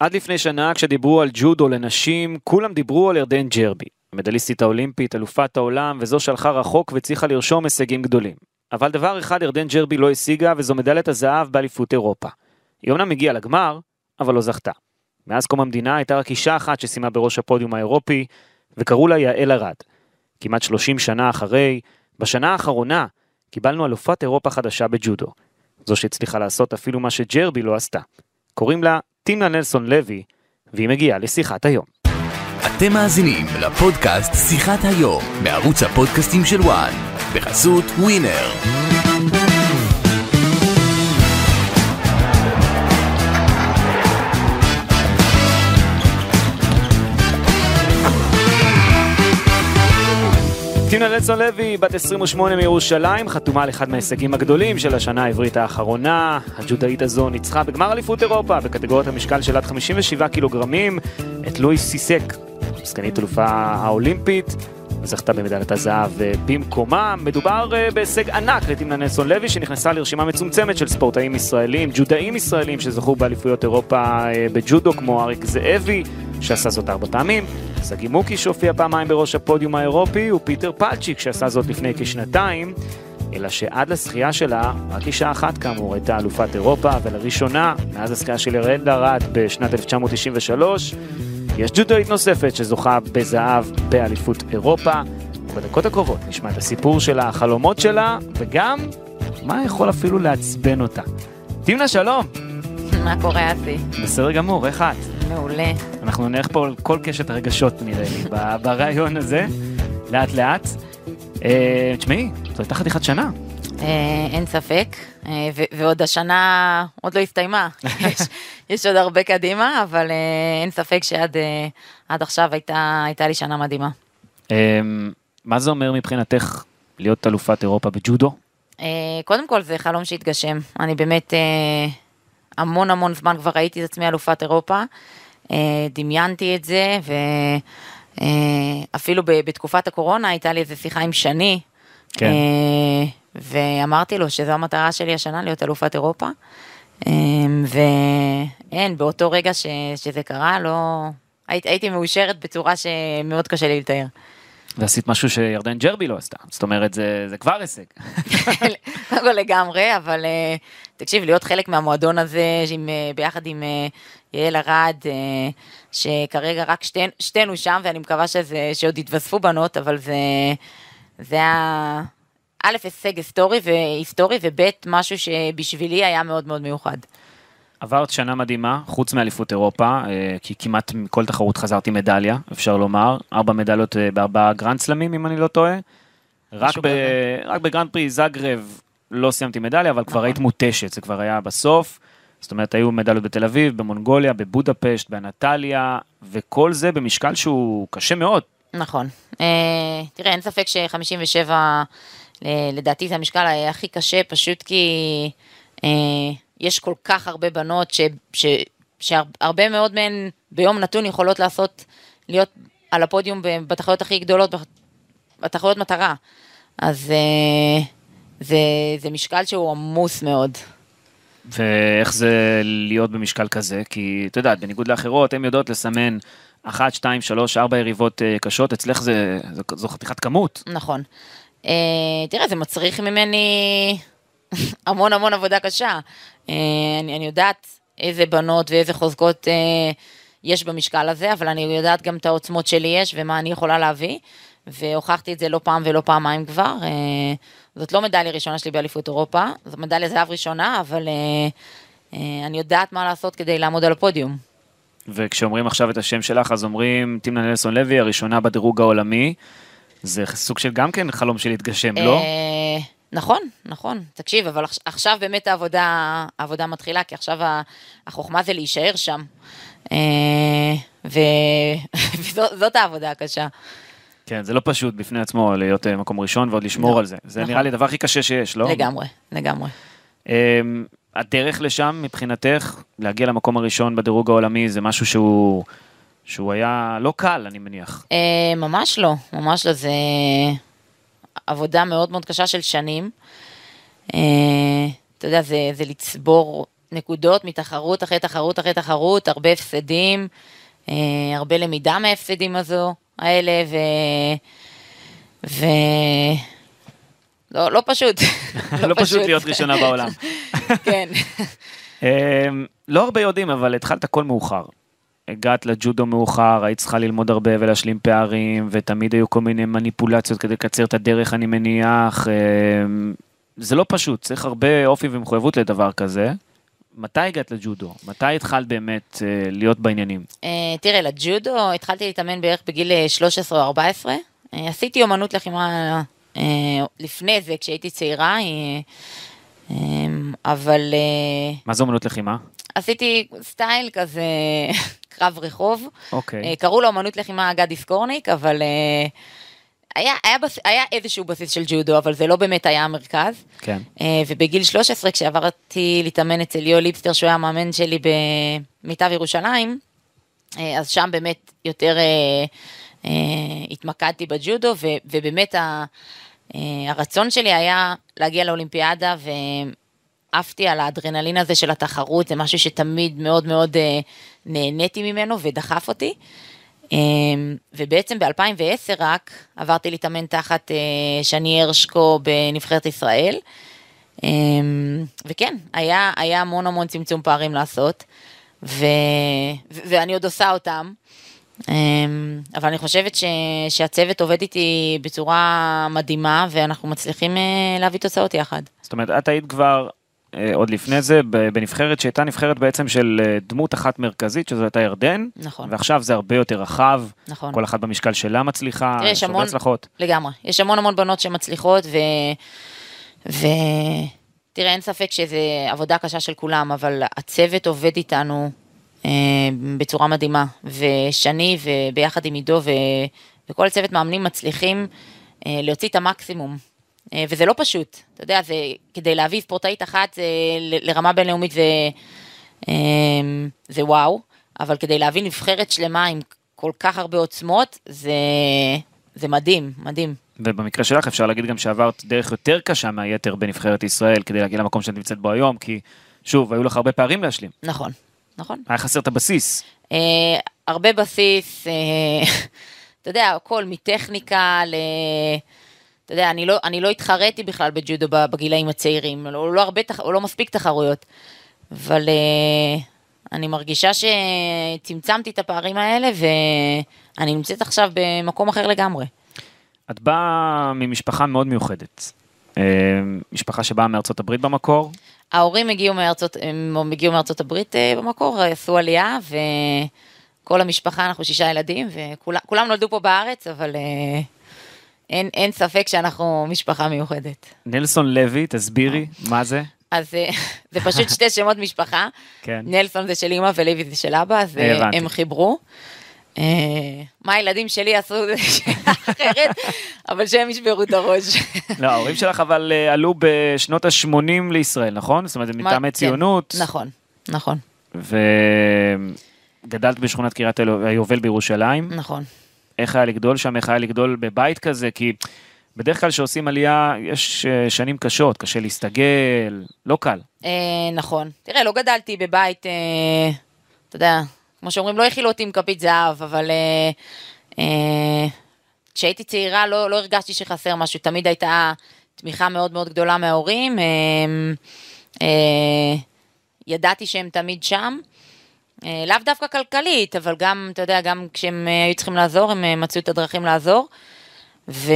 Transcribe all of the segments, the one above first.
עד לפני שנה כשדיברו על ג'ודו לנשים, כולם דיברו על ירדן ג'רבי. המדליסטית האולימפית, אלופת העולם, וזו שהלכה רחוק והצליחה לרשום הישגים גדולים. אבל דבר אחד ירדן ג'רבי לא השיגה, וזו מדליית הזהב באליפות אירופה. היא אומנם הגיעה לגמר, אבל לא זכתה. מאז קום המדינה הייתה רק אישה אחת שסיימה בראש הפודיום האירופי, וקראו לה יעל ארד. כמעט 30 שנה אחרי, בשנה האחרונה, קיבלנו אלופת אירופה חדשה בג'ודו. זו שהצליחה לעשות אפילו מה שג'רבי לא עשתה. קוראים לה טינה נלסון לוי, והיא מגיעה לשיחת היום. אתם מאזינים לפודקאסט שיחת היום בערוץ הפודקאסטים של וואן בחסות ווינר. טינה נלסון לוי, בת 28 מירושלים, חתומה על אחד מההישגים הגדולים של השנה העברית האחרונה. הג'ודאית הזו ניצחה בגמר אליפות אירופה בקטגוריית המשקל של עד 57 קילוגרמים את לואיס סיסק, סגנית אלופה האולימפית, וזכתה במדליית הזהב במקומה. מדובר אה, בהישג ענק לטינה נלסון לוי שנכנסה לרשימה מצומצמת של ספורטאים ישראלים, ג'ודאים ישראלים שזכו באליפויות אירופה אה, בג'ודו כמו אריק זאבי, שעשה זאת ארבע פעמים. סגי מוקי שהופיע פעמיים בראש הפודיום האירופי, ופיטר פלצ'יק שעשה זאת לפני כשנתיים, אלא שעד לזכייה שלה, רק אישה אחת כאמור הייתה אלופת אירופה, ולראשונה, מאז הזכייה של ירד ארד בשנת 1993, יש ג'ודואית נוספת שזוכה בזהב באליפות אירופה. ובדקות הקרובות נשמע את הסיפור שלה, החלומות שלה, וגם מה יכול אפילו לעצבן אותה. תמנה, שלום! מה קורה, אסי? בסדר גמור, איך את? מעולה. אנחנו נלך פה על כל קשת הרגשות נראה לי ברעיון הזה, לאט לאט. אה, תשמעי, זו הייתה חתיכת שנה. אה, אין ספק, אה, ועוד השנה עוד לא הסתיימה. יש, יש עוד הרבה קדימה, אבל אה, אין ספק שעד עד עכשיו הייתה, הייתה לי שנה מדהימה. אה, מה זה אומר מבחינתך להיות אלופת אירופה בג'ודו? קודם כל זה חלום שהתגשם. אני באמת המון המון זמן כבר ראיתי את עצמי אלופת אירופה. דמיינתי את זה, ואפילו בתקופת הקורונה הייתה לי איזו שיחה עם שני. כן. ואמרתי לו שזו המטרה שלי השנה, להיות אלופת אירופה. אה, ואין, באותו רגע ש, שזה קרה, לא... הייתי, הייתי מאושרת בצורה שמאוד קשה לי לתאר. ועשית משהו שירדן ג'רבי לא עשתה, זאת אומרת זה, זה כבר הישג. קודם כל לגמרי, אבל אה, תקשיב, להיות חלק מהמועדון הזה, עם, אה, ביחד עם אה, יעל ארד, שכרגע רק שתי, שתינו שם, ואני מקווה שזה, שעוד יתווספו בנות, אבל זה, זה היה, א', הישג היסטורי, והיסטורי, וב', משהו שבשבילי היה מאוד מאוד מיוחד. עברת שנה מדהימה, חוץ מאליפות אירופה, אה, כי כמעט מכל תחרות חזרתי מדליה, אפשר לומר, ארבע מדליות אה, בארבעה גרנד סלאמים אם אני לא טועה. רק, ב... רק בגרנד פרי זגרב לא סיימתי מדליה, אבל כבר נכון. היית מותשת, זה כבר היה בסוף. זאת אומרת, היו מדליות בתל אביב, במונגוליה, בבודפשט, באנטליה, וכל זה במשקל שהוא קשה מאוד. נכון. אה, תראה, אין ספק ש-57, לדעתי זה המשקל הכי קשה, פשוט כי אה, יש כל כך הרבה בנות ש, ש, שהרבה מאוד מהן ביום נתון יכולות לעשות, להיות על הפודיום בתחרויות הכי גדולות, בתחרויות מטרה. אז אה, זה, זה משקל שהוא עמוס מאוד. ואיך זה להיות במשקל כזה, כי את יודעת, בניגוד לאחרות, הן יודעות לסמן אחת, שתיים, שלוש, ארבע יריבות אה, קשות, אצלך זה, זה, זו חתיכת כמות. נכון. Uh, תראה, זה מצריך ממני המון המון עבודה קשה. Uh, אני, אני יודעת איזה בנות ואיזה חוזקות uh, יש במשקל הזה, אבל אני יודעת גם את העוצמות שלי יש ומה אני יכולה להביא, והוכחתי את זה לא פעם ולא פעמיים כבר. זאת לא מדליה ראשונה שלי באליפות אירופה, זאת מדליה זהב ראשונה, אבל אני יודעת מה לעשות כדי לעמוד על הפודיום. וכשאומרים עכשיו את השם שלך, אז אומרים טימנה נלסון לוי, הראשונה בדירוג העולמי. זה סוג של גם כן חלום של להתגשם, לא? אה, נכון, נכון. תקשיב, אבל עכש- עכשיו באמת העבודה, העבודה מתחילה, כי עכשיו החוכמה זה להישאר שם. אה, ו- וזאת העבודה הקשה. כן, זה לא פשוט בפני עצמו להיות אה, מקום ראשון ועוד לשמור נכון, על זה. זה נכון. נראה לי הדבר הכי קשה שיש, לא? לגמרי, לגמרי. אמ, הדרך לשם, מבחינתך, להגיע למקום הראשון בדירוג העולמי, זה משהו שהוא, שהוא היה לא קל, אני מניח. אה, ממש לא, ממש לא, זה עבודה מאוד מאוד קשה של שנים. אה, אתה יודע, זה, זה לצבור נקודות מתחרות אחרי תחרות אחרי תחרות, הרבה הפסדים, אה, הרבה למידה מההפסדים הזו, האלה, ו... ו... לא, לא פשוט. לא פשוט להיות ראשונה בעולם. כן. לא הרבה יודעים, אבל התחלת הכל מאוחר. הגעת לג'ודו מאוחר, היית צריכה ללמוד הרבה ולהשלים פערים, ותמיד היו כל מיני מניפולציות כדי לקצר את הדרך, אני מניח. אמ, זה לא פשוט, צריך הרבה אופי ומחויבות לדבר כזה. מתי הגעת לג'ודו? מתי התחלת באמת אה, להיות בעניינים? אה, תראה, לג'ודו התחלתי להתאמן בערך בגיל אה, 13 או 14. אה, עשיתי אומנות לחימה אה, לפני זה, כשהייתי צעירה, אה, אה, אבל אה, מה זה אומנות לחימה? עשיתי style כזה קרב רחוב. אוקיי. אה, קראו לו אומנות לחימה גדי סקורניק, אבל אה, היה, היה, בס... היה איזשהו בסיס של ג'ודו, אבל זה לא באמת היה המרכז. כן. אה, ובגיל 13, כשעברתי להתאמן אצל ליאו ליפסטר, שהוא היה המאמן שלי במיטב ירושלים, אז שם באמת יותר התמקדתי בג'ודו, ו, ובאמת ה, הרצון שלי היה להגיע לאולימפיאדה, ועפתי על האדרנלין הזה של התחרות, זה משהו שתמיד מאוד מאוד אה, נהניתי ממנו ודחף אותי. אה, ובעצם ב-2010 רק עברתי להתאמן תחת אה, שני הרשקו בנבחרת ישראל. אה, וכן, היה, היה המון המון צמצום פערים לעשות, ו, ו- ואני עוד עושה אותם. אה, אבל אני חושבת ש, שהצוות עובד איתי בצורה מדהימה, ואנחנו מצליחים אה, להביא תוצאות יחד. זאת אומרת, את היית כבר עוד לפני זה בנבחרת שהייתה נבחרת בעצם של אה, דמות אחת מרכזית, שזו הייתה ירדן, נכון, ועכשיו זה הרבה יותר רחב, נכון. כל אחת במשקל שלה מצליחה, תראה, יש הרבה המון- הצלחות. לגמרי. יש המון המון בנות שמצליחות, ו... ו... תראה, אין ספק שזה עבודה קשה של כולם, אבל הצוות עובד איתנו אה, בצורה מדהימה. ושני, וביחד עם עידו, ו... וכל הצוות מאמנים מצליחים אה, להוציא את המקסימום. אה, וזה לא פשוט, אתה יודע, זה כדי להביא ספורטאית אחת זה ל- לרמה בינלאומית זה, אה, זה וואו, אבל כדי להביא נבחרת שלמה עם כל כך הרבה עוצמות, זה, זה מדהים, מדהים. ובמקרה שלך אפשר להגיד גם שעברת דרך יותר קשה מהיתר בנבחרת ישראל כדי להגיע למקום שאת נמצאת בו היום, כי שוב, היו לך הרבה פערים להשלים. נכון, נכון. היה חסר את הבסיס. אה, הרבה בסיס, אה, אתה יודע, הכל מטכניקה ל... אתה יודע, אני לא, אני לא התחרתי בכלל בג'ודו בגילאים הצעירים, לא, לא, הרבה, תח- לא מספיק תחרויות, אבל אה, אני מרגישה שצמצמתי את הפערים האלה ואני נמצאת עכשיו במקום אחר לגמרי. את באה ממשפחה מאוד מיוחדת. אה, משפחה שבאה מארצות הברית במקור, ההורים הגיעו מארצות, הם הגיעו מארצות הברית אה, במקור, עשו עלייה, וכל המשפחה, אנחנו שישה ילדים, וכולם נולדו פה בארץ, אבל אה, אין, אין ספק שאנחנו משפחה מיוחדת. נלסון לוי, תסבירי, מה זה? אז אה, זה פשוט שתי שמות משפחה, כן. נלסון זה של אמא ולוי זה של אבא, אז אה, הבנתי. הם חיברו. אה, מה הילדים שלי עשו זה שאלה אחרת, אבל שהם ישברו את הראש. לא, ההורים שלך אבל אה, עלו בשנות ה-80 לישראל, נכון? זאת אומרת, זה מטעמי כן, ציונות. נכון, נכון, וגדלת בשכונת קריית היובל בירושלים. נכון. איך היה לגדול שם, איך היה לגדול בבית כזה, כי בדרך כלל כשעושים עלייה יש אה, שנים קשות, קשה להסתגל, לא קל. אה, נכון. תראה, לא גדלתי בבית, אה, אתה יודע, כמו שאומרים, לא הכילו אותי עם כפית זהב, אבל אה, אה, כשהייתי צעירה לא, לא הרגשתי שחסר משהו, תמיד הייתה תמיכה מאוד מאוד גדולה מההורים. אה, אה, ידעתי שהם תמיד שם. אה, לאו דווקא כלכלית, אבל גם, אתה יודע, גם כשהם אה, היו צריכים לעזור, הם אה, מצאו את הדרכים לעזור. ו...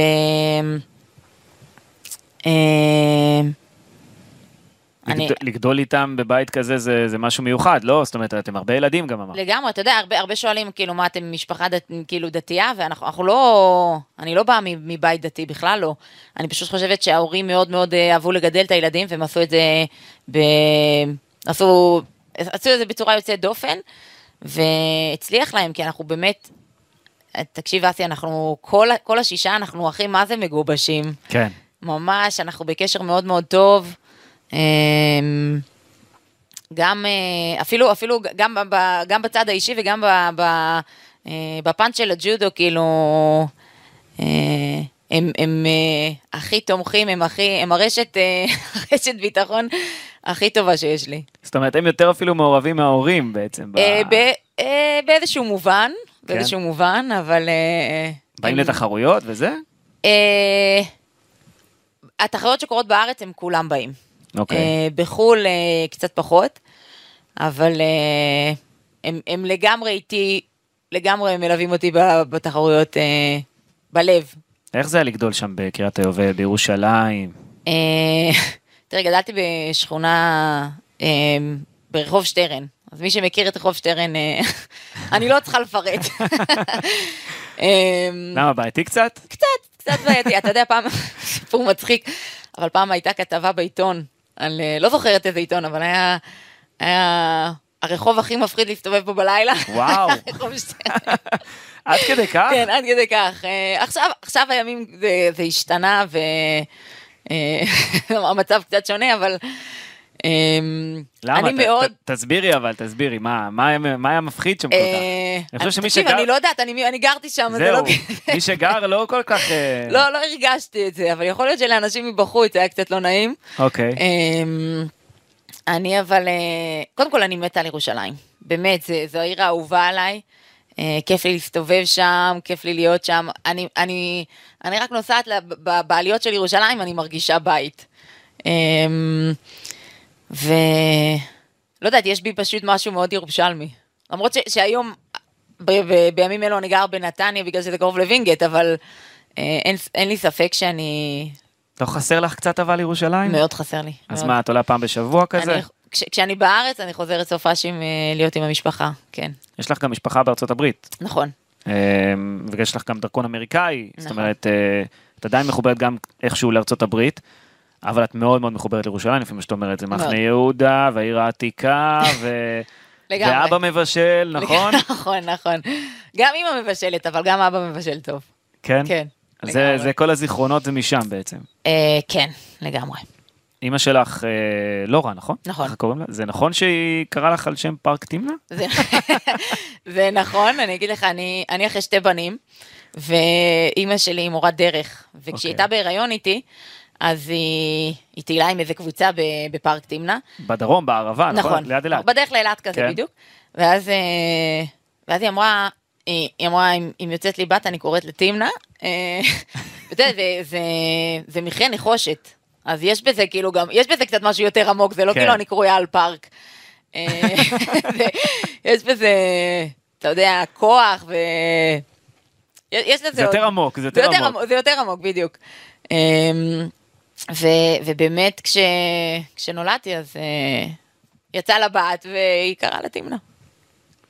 אני- לגד- לגדול איתם בבית כזה זה, זה משהו מיוחד, לא? זאת אומרת, אתם הרבה ילדים גם אמרת. לגמרי, אתה יודע, הרבה, הרבה שואלים, כאילו, מה אתם משפחה דת, כאילו דתייה, ואנחנו אנחנו לא, אני לא באה מבית דתי, בכלל לא. אני פשוט חושבת שההורים מאוד מאוד אה, אהבו לגדל את הילדים, והם עשו את זה ב... עשו, עשו את זה בצורה יוצאת דופן, והצליח להם, כי אנחנו באמת, תקשיב, אסי, אנחנו, כל, כל השישה, אנחנו אחים מה זה מגובשים. כן. ממש, אנחנו בקשר מאוד מאוד טוב. אמ, גם, אה, אפילו, אפילו גם, גם בצד האישי וגם אה, בפן של הג'ודו, כאילו, אה, הם, הם אה, הכי תומכים, הם הכי, הם הרשת, אה, הרשת ביטחון הכי טובה שיש לי. זאת אומרת, הם יותר אפילו מעורבים מההורים בעצם. ב... אה, ב, אה, באיזשהו מובן, באיזשהו מובן, אבל... אה, באים הם- לתחרויות וזה? אה, התחרויות שקורות בארץ הם כולם באים. אוקיי. אה, בחו"ל אה, קצת פחות, אבל אה, הם, הם לגמרי איתי, לגמרי מלווים אותי בתחרויות אה, בלב. איך זה היה לגדול שם בקריית היובל, בירושלים? אה, תראה, גדלתי בשכונה אה, ברחוב שטרן, אז מי שמכיר את רחוב שטרן, אה, אני לא צריכה לפרט. למה, בעייתי קצת? קצת, קצת בעייתי. אתה יודע, פעם, סיפור מצחיק, אבל פעם הייתה כתבה בעיתון, על, לא זוכרת איזה עיתון, אבל היה, היה הרחוב הכי מפחיד להסתובב בו בלילה. וואו. עד כדי כך? כן, עד כדי כך. אה, עכשיו, עכשיו הימים זה, זה השתנה והמצב קצת שונה, אבל אה, למה? אני ת- מאוד... ת- תסבירי אבל, תסבירי, מה מה מה היה מפחיד שם כל כך? אה, אני חושב שמי תקשיב, שגר- אני לא יודעת, אני אני גרתי שם, זה לא... זהו, מי שגר לא כל כך... אה, לא, לא הרגשתי את זה, אבל יכול להיות שלאנשים מבחוץ זה היה קצת לא נעים. אוקיי. אמ, אני אבל, אה, קודם כל אני מתה על ירושלים. באמת, זה- זו העיר האהובה עליי. אה, כיף לי להסתובב שם, כיף לי להיות שם. אני, אני, אני רק נוסעת בעליות של ירושלים, אני מרגישה בית. אמ, ולא יודעת, יש בי פשוט משהו מאוד ירושלמי. למרות ש, שהיום, ב, ב, בימים אלו אני גר בנתניה בגלל שזה קרוב לווינגייט, אבל אה, אין, אין לי ספק שאני... לא חסר לך קצת אבל ירושלים? מאוד חסר לי. אז מאוד. מה, את עולה פעם בשבוע כזה? אני, כש, כשאני בארץ, אני חוזרת סופאשים אה, להיות עם המשפחה, כן, יש לך גם משפחה בארצות הברית. נכון. אה, ויש לך גם דרכון אמריקאי. זאת נכון. אומרת, אה, את עדיין מחוברת גם איכשהו לארצות הברית. אבל את מאוד מאוד מחוברת לירושלים, לפי מה שאת אומרת, זה מחנה. יהודה, והעיר העתיקה, ו... לגמרי. ואבא מבשל, נכון? נכון, נכון. גם אמא מבשלת, אבל גם אבא מבשל טוב. כן? כן, זה. זה כל הזיכרונות זה משם בעצם. אה, כן, לגמרי. אימא שלך אה, לורה, נכון? נכון. איך קוראים לה? זה נכון שהיא קראה לך על שם פארק תמנה? זה, זה נכון, אני אגיד לך, אני, אני אחרי שתי בנים, ואימא שלי היא מורת דרך, וכשהיא אוקיי. הייתה בהיריון איתי, אז היא, היא טיילה עם איזה קבוצה בפארק תמנה. בדרום, בערבה, נכון? נכון, ליד אילת. בדרך לאילת כזה כן. בדיוק. ואז, אה, ואז היא אמרה, היא, היא אמרה, אם, אם יוצאת לי בת, אני קוראת לתמנה. אה, זה, מחיה נחושת. אז יש בזה כאילו גם, יש בזה קצת משהו יותר עמוק, זה לא כן. כאילו אני קרויה על פארק. אה, יש בזה, אתה יודע, כוח ו... יש לזה זה יותר עמוק, זה יותר עמוק. זה יותר עמוק, בדיוק. אמ, ובאמת, כש, כשנולדתי, אז אה, יצא לה בת והיא קראה לה תמנה.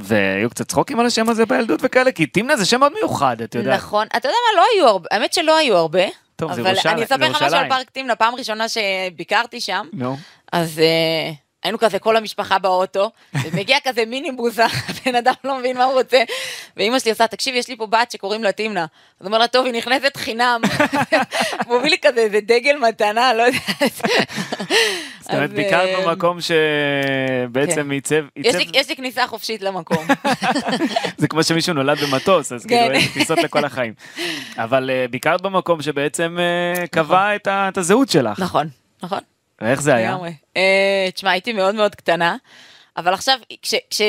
והיו קצת צחוקים על השם הזה בילדות וכאלה, כי תמנה זה שם מאוד מיוחד, את יודעת. נכון, אתה יודע מה, לא היו הרבה, האמת שלא היו הרבה. טוב, זה אבל ירושלים- אני אספר לך משהו על. פארק תמנה, פעם ראשונה שביקרתי שם, נו. אז אה, היינו כזה כל המשפחה באוטו, ומגיע כזה מיניבוס, הבן אדם לא מבין מה הוא רוצה, ואימא שלי עושה, תקשיב, יש לי פה בת שקוראים לה תמנה. אז אומר לה, טוב, היא נכנסת חינם. הוא מביא לי כזה איזה דגל מתנה, לא יודעת. זאת אומרת, ביקרת אה, במקום שבעצם כן. עיצב, יש לי- כניסה חופשית למקום. זה כמו שמישהו נולד במטוס, אז כאילו כן. אין טיסות לכל החיים. אבל אה, ביקרת במקום שבעצם אה, קבע את הזהות שלך. נכון, נכון. ואיך זה היה? לגמרי. אה, תשמע, הייתי מאוד מאוד קטנה, אבל עכשיו, כש, כש,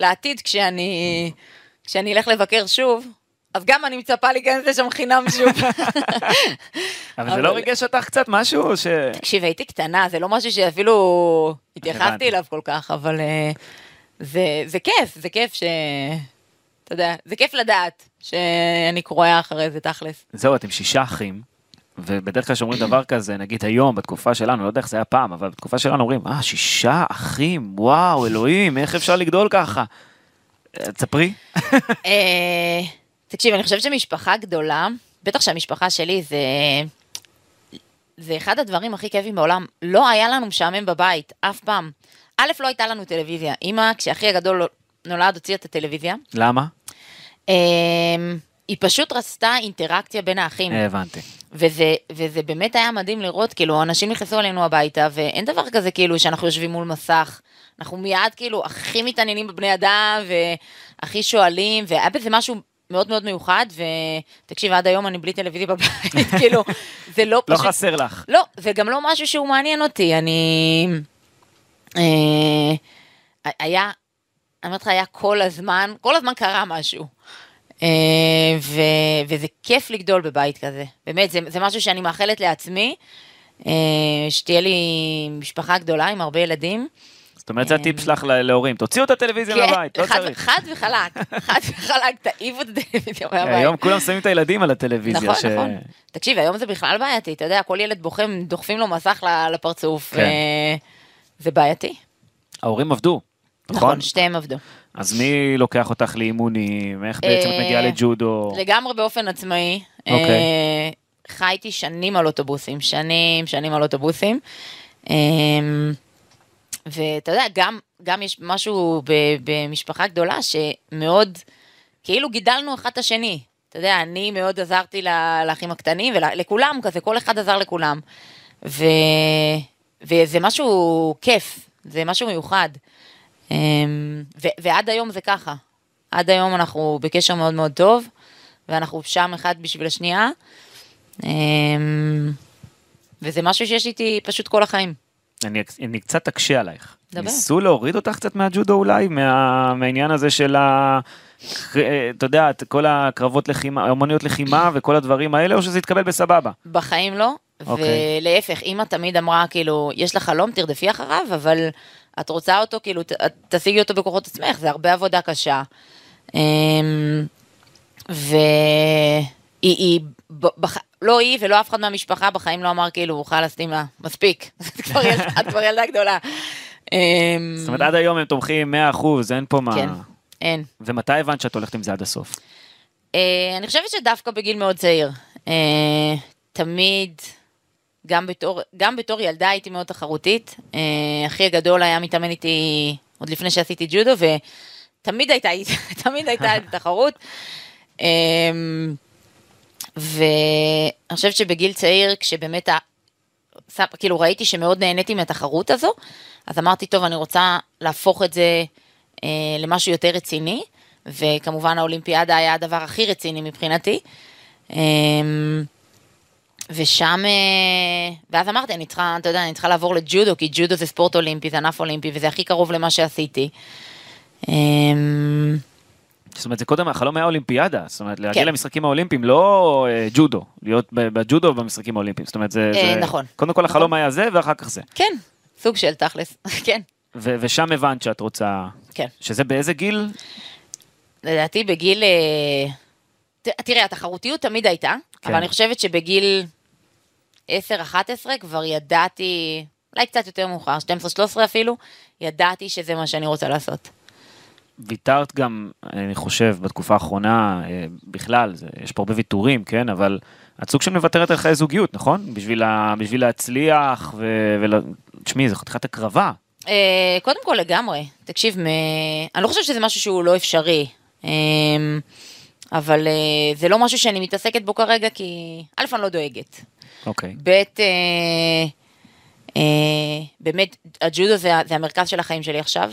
לעתיד, כשאני, כשאני אלך לבקר שוב, אז גם אני מצפה להיכנס לשם חינם שוב. אבל זה לא ריגש אותך קצת משהו? ש... תקשיב, הייתי קטנה, זה לא משהו שאפילו. התייחסתי אליו כל כך, אבל אה, זה, זה כיף, זה כיף ש... אתה יודע, זה כיף לדעת שאני קרויה אחרי זה תכלס. זהו, אתם שישה אחים, ובדרך כלל כשאומרים דבר כזה, נגיד היום, בתקופה שלנו, לא יודע איך זה היה פעם, אבל בתקופה שלנו אומרים, אה, שישה אחים, וואו, אלוהים, איך אפשר לגדול ככה? אה, תספרי. אה, תקשיב, אני חושבת שמשפחה גדולה, בטח שהמשפחה שלי זה... זה אחד הדברים הכי כיפים בעולם. לא היה לנו משעמם בבית, אף פעם. א', לא הייתה לנו טלוויזיה. אימא, כשאחי הגדול נולד, הוציאה את הטלוויזיה. למה? אה, היא פשוט רצתה אינטראקציה בין האחים. הבנתי. וזה, וזה באמת היה מדהים לראות, כאילו, אנשים נכנסו אלינו הביתה, ואין דבר כזה, כאילו, שאנחנו יושבים מול מסך. אנחנו מיד, כאילו, הכי מתעניינים בבני אדם, והכי שואלים, והיה בזה משהו מאוד מאוד מיוחד, ותקשיב, עד היום אני בלי טלוויזיה בבית, כאילו, זה לא לא פשוט... חסר לך. לא, זה גם לא משהו שהוא מעניין אותי, אני... אה, היה, אני אומרת לך, היה כל הזמן, כל הזמן קרה משהו. אה, ו, וזה כיף לגדול בבית כזה. באמת, זה, זה משהו שאני מאחלת לעצמי, אה, שתהיה לי משפחה גדולה עם הרבה ילדים. זאת אומרת, זה הטיפ שלך לה- להורים, תוציאו את הטלוויזיה מהבית, לא כן, צריך. חד וחלק, חד וחלק, תעיפו את הטלוויזיה מהבית. היום כולם שמים את הילדים על הטלוויזיה. נכון, נכון. תקשיב, היום זה בכלל בעייתי, אתה יודע, כל ילד בוכה, דוחפים לו מסך לפרצוף, כן. זה בעייתי. ההורים עבדו, נכון? נכון, שתיהם עבדו. אז מי לוקח אותך לאימונים? איך בעצם את אה, מגיעה לג'ודו? לגמרי באופן עצמאי. אוקיי. אה, חייתי שנים על אוטובוסים, שנים, שנים על אוטובוסים. אה, ואתה יודע, גם, גם יש משהו ב, במשפחה גדולה שמאוד, כאילו גידלנו אחד את השני. אתה יודע, אני מאוד עזרתי לאחים הקטנים ולכולם כזה, כל אחד עזר לכולם. ו, וזה משהו כיף, זה משהו מיוחד. אה, ו, ועד היום זה ככה. עד היום אנחנו בקשר מאוד מאוד טוב, ואנחנו שם אחד בשביל השנייה. אמ, וזה משהו שיש איתי פשוט כל החיים. אני, אני קצת אקשה עלייך. דבר. ניסו להוריד אותך קצת מהג'ודו אולי? מה, מהעניין הזה של ה... אתה יודע, כל הקרבות לחימה, אמנויות לחימה וכל הדברים האלה, או שזה יתקבל בסבבה? בחיים לא, אוקיי. ולהפך, אמא תמיד אמרה, כאילו, יש לך חלום, תרדפי אחריו, אבל את רוצה אותו, כאילו, ת- תשיגי אותו בכוחות עצמך, זה הרבה עבודה קשה. אמ, והיא, היא, בח... לא היא ולא אף אחד מהמשפחה בחיים לא אמר, כאילו, חלאס, תימא, מספיק, את כבר ילדה- את כבר ילדה גדולה. אמ, זאת אומרת, עד היום הם תומכים 100%, אין פה מה... כן, אין. ומתי הבנת שאת הולכת עם זה עד הסוף? אה, אני חושבת שדווקא בגיל מאוד צעיר. אה, תמיד, גם בתור, גם בתור ילדה הייתי מאוד תחרותית. אה, אחי הגדול היה מתאמן איתי עוד לפני שעשיתי ג'ודו, ותמיד הייתה, תמיד הייתה תחרות. אה, ואני חושבת שבגיל צעיר, כשבאמת, כאילו ראיתי שמאוד נהניתי מהתחרות הזו, אז אמרתי, טוב, אני רוצה להפוך את זה אה, למשהו יותר רציני, וכמובן האולימפיאדה היה הדבר הכי רציני מבחינתי. ושם, אה, ואז אמרתי, אני צריכה, אתה יודע, אני צריכה לעבור לג'ודו, כי ג'ודו זה ספורט אולימפי, זה ענף אולימפי, וזה הכי קרוב למה שעשיתי. אה, זאת אומרת, זה קודם, החלום היה אולימפיאדה, זאת אומרת, להגיע כן. למשחקים האולימפיים, לא אה, ג'ודו, להיות בג'ודו במשחקים האולימפיים, זאת אומרת, זה... אה, זה- נכון. קודם כל החלום היה זה, ואחר כך זה. כן, סוג של תכלס, כן, ו- ושם הבנת שאת רוצה... כן. שזה באיזה גיל? לדעתי בגיל... אה, ת- תראה, התחרותיות תמיד הייתה, כן. אבל אני חושבת שבגיל 10-11 כבר ידעתי, אולי קצת יותר מאוחר, 12-13 אפילו, ידעתי שזה מה שאני רוצה לעשות. ויתרת גם, אני חושב, בתקופה האחרונה, אה, בכלל, זה, יש פה הרבה ויתורים, כן? אבל את סוג של מוותרת על חיי זוגיות, נכון? בשביל, ה, בשביל להצליח, ו... ול... תשמעי, זו חתיכת הקרבה. אה, קודם כל לגמרי, תקשיב, מ... אני לא חושבת שזה משהו שהוא לא אפשרי, אה, אבל זה לא משהו שאני מתעסקת בו כרגע, כי א', אני לא דואגת. אוקיי. ב', אה, אה, באמת, הג'ודו זה, זה המרכז של החיים שלי עכשיו,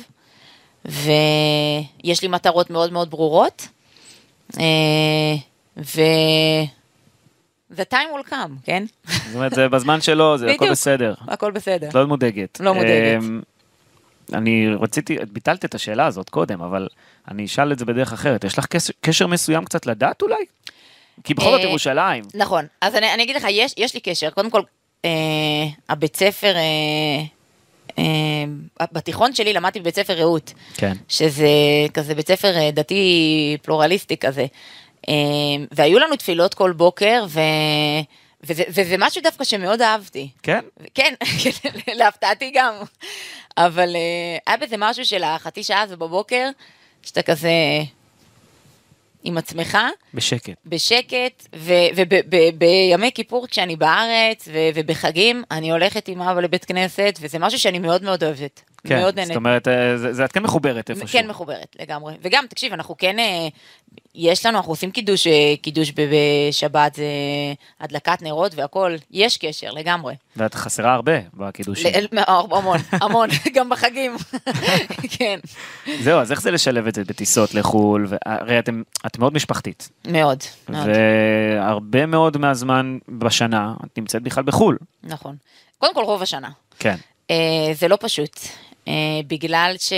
ויש לי מטרות מאוד מאוד ברורות, אה, ו... the time will come, כן? זאת אומרת, זה בזמן שלו, זה הכל. בסדר. הכל בסדר. את לא מודאגת. לא מודאגת. אמ, אני רציתי, את ביטלת את השאלה הזאת קודם, אבל אני אשאל את זה בדרך אחרת. יש לך קשר, קשר מסוים קצת לדת אולי? כי בכל זאת אה, ירושלים. נכון, אז אני, אני אגיד לך, יש, יש לי קשר. קודם כל, אה, הבית ספר, אה, אה, בתיכון שלי למדתי בבית ספר רעות, כן. שזה כזה בית ספר אה, דתי פלורליסטי כזה. אה, והיו לנו תפילות כל בוקר, ו... וזה, וזה משהו דווקא שמאוד אהבתי. כן? כן, להפתעתי גם. אבל אה, היה בזה משהו של החצי שעה הזו בבוקר, שאתה כזה עם עצמך. בשקט. בשקט, ובימי כיפור כשאני בארץ, ובחגים, אני הולכת עם אבא לבית כנסת, וזה משהו שאני מאוד מאוד אוהבת. כן, מאוד זאת נהנית. אומרת, אה, זה- זה את כן מחוברת איפשהו. כן מחוברת לגמרי. וגם, תקשיב, אנחנו כן, אה, יש לנו, אנחנו עושים קידוש, אה, קידוש בשבת, זה הדלקת נרות והכל, יש קשר לגמרי. ואת חסרה הרבה בקידושים. המון, המון, גם בחגים. כן, זהו, אז איך זה לשלב את זה בטיסות לחו"ל? הרי אתם, את מאוד משפחתית. מאוד, מאוד, והרבה מאוד מהזמן בשנה את נמצאת בכלל בחו"ל. נכון. קודם כל רוב השנה. כן. זה לא פשוט, בגלל ש...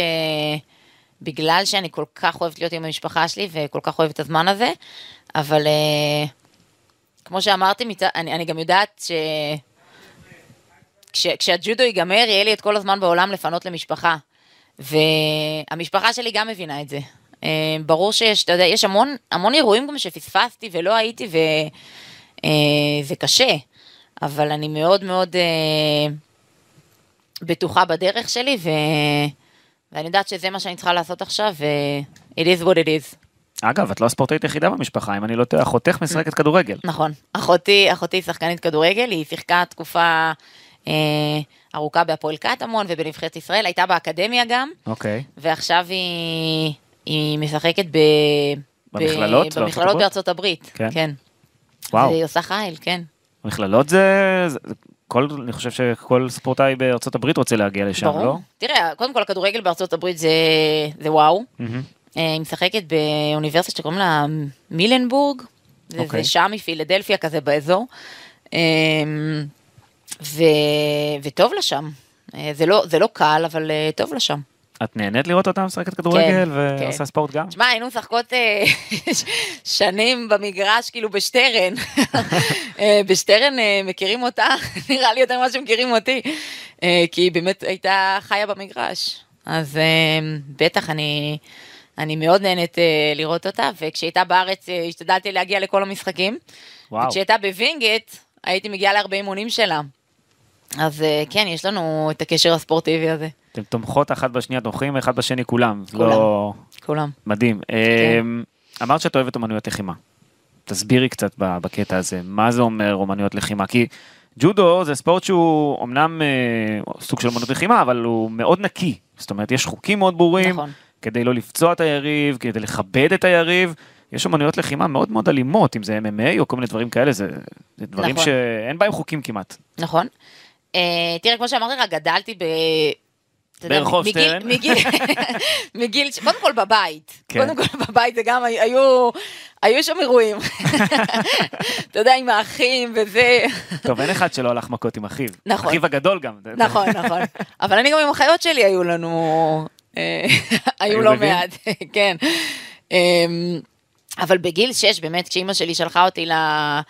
בגלל שאני כל כך אוהבת להיות עם המשפחה שלי וכל כך אוהבת את הזמן הזה, אבל אה, כמו שאמרתי. אני, אני גם יודעת ש... כש, כשהג'ודו ייגמר, יהיה לי את כל הזמן בעולם לפנות למשפחה. והמשפחה שלי גם מבינה את זה. אה, ברור שיש, אתה יודע, יש המון, המון אירועים גם שפספסתי ולא הייתי, וזה קשה. אבל אני מאוד מאוד אה, בטוחה בדרך שלי, ו... ואני יודעת שזה מה שאני צריכה לעשות עכשיו, ו- it is what it is. אגב, את לא הספורטאית היחידה במשפחה, אם אני לא טועה, אחותך משחקת כדורגל. נכון. אחותי, אחותי שחקנית כדורגל, היא שיחקה תקופה אה, ארוכה בהפועל קטמון ובנבחרת ישראל, הייתה באקדמיה גם, אוקיי. ועכשיו היא, היא משחקת ב... במכללות ב, במכללות? בארצות הברית. כן? כן. וואו. והיא עושה חייל, כן. מכללות זה... זה- כל, אני חושב שכל ספורטאי בארצות הברית רוצה להגיע לשם, ברור. לא? תראה, קודם כל הכדורגל בארצות הברית זה, זה וואו. אה, היא משחקת באוניברסיטה שקוראים לה מילנבורג, זה, אוקיי. זה שם מפילדלפיה כזה באזור, אה, ו, וטוב לה שם. אה, זה לא, זה לא קל, אבל טוב לה שם. את נהנית לראות אותה משחקת כדורגל כן. ועושה ספורט גם? תשמע, היינו משחקות אה, שנים במגרש, כאילו בשטרן. אה, בשטרן אה, מכירים אותה, נראה לי יותר ממה שמכירים אותי, כי היא באמת הייתה חיה במגרש. אז בטח, אני, אני מאוד נהנית לראות אותה, וכשהיא הייתה בארץ השתדלתי להגיע לכל המשחקים. וואו. וכשהיא הייתה בווינגייט, הייתי מגיעה להרבה אימונים שלה. אז אה, כן, יש לנו את הקשר הספורטיבי הזה, אתם תומכות אחת בשנייה, תומכים אחד בשני כולם. כולם. לא... כולם. מדהים. אמ, אמרת שאת אוהבת אומנויות לחימה. תסבירי קצת בקטע הזה, מה זה אומר אומנויות לחימה? כי ג'ודו זה ספורט שהוא אמנם אה, סוג של אומנות לחימה, אבל הוא מאוד נקי. זאת אומרת, יש חוקים מאוד ברורים, נכון. כדי לא לפצוע את היריב, כדי לכבד את היריב. יש אומנויות לחימה מאוד מאוד אלימות, אם זה MMA או כל מיני דברים כאלה, זה, זה דברים נכון. שאין בהם חוקים כמעט. נכון. Uh, תראה, כמו שאמרתי לך, גדלתי ב... ברחוב שטרן. מגיל, מגיל, קודם כל בבית. כן. קודם כל בבית זה גם, היו, היו שם אירועים. אתה יודע, עם האחים וזה. טוב, אין אחד שלא הלך מכות עם אחיו. נכון. אחיו הגדול גם. נכון, נכון. אבל אני גם עם החיות שלי היו לנו, אה, היו לא? מעט, כן. אמ, אבל בגיל 6, באמת, כשאימא שלי שלחה אותי אה,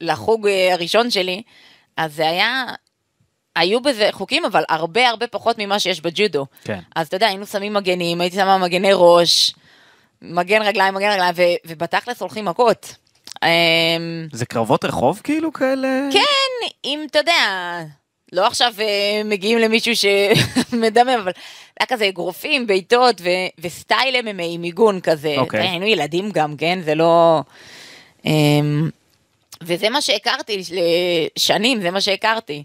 לחוג אה, הראשון שלי, אז זה היה, היו בזה חוקים, אבל הרבה הרבה פחות ממה שיש בג'ודו. כן. אז אתה יודע, היינו שמים מגנים, הייתי שמה מגני ראש, מגן רגליים, מגן רגליים, ו- ובתכלס הולכים מכות. אמ, זה קרבות רחוב כאילו כאלה? כן, אם אתה יודע, לא עכשיו אה, מגיעים למישהו שמדמם, אבל היה כזה אגרופים, בעיטות ו- וסטייל MMA, מיגון כזה. אוקיי. אתה יודע, היינו ילדים גם, כן? זה לא... וזה מה שהכרתי שנים, זה מה שהכרתי.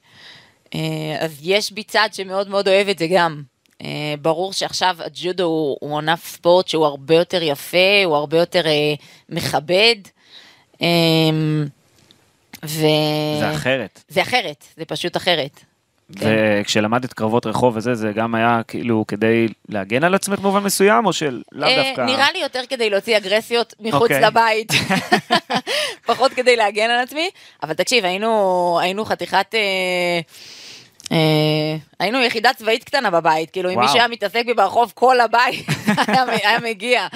אה, אז יש בי צד שמאוד מאוד אוהב את זה גם. אה, ברור שעכשיו הג'ודו הוא, הוא ענף ספורט שהוא הרבה יותר יפה, הוא הרבה יותר אה, מכבד. אה, ו... זה אחרת. זה אחרת, זה פשוט אחרת. כן. וכשלמדת קרבות רחוב וזה, זה גם היה כאילו כדי להגן על עצמך במובן מסוים, או שלאו אה, דווקא... נראה לי יותר כדי להוציא אגרסיות מחוץ אוקיי. לבית, פחות כדי להגן על עצמי, אבל תקשיב, היינו, היינו חתיכת... אה, אה, היינו יחידה צבאית קטנה בבית, כאילו אם. מישהו היה מתעסק בי ברחוב כל הבית, היה, מגיע.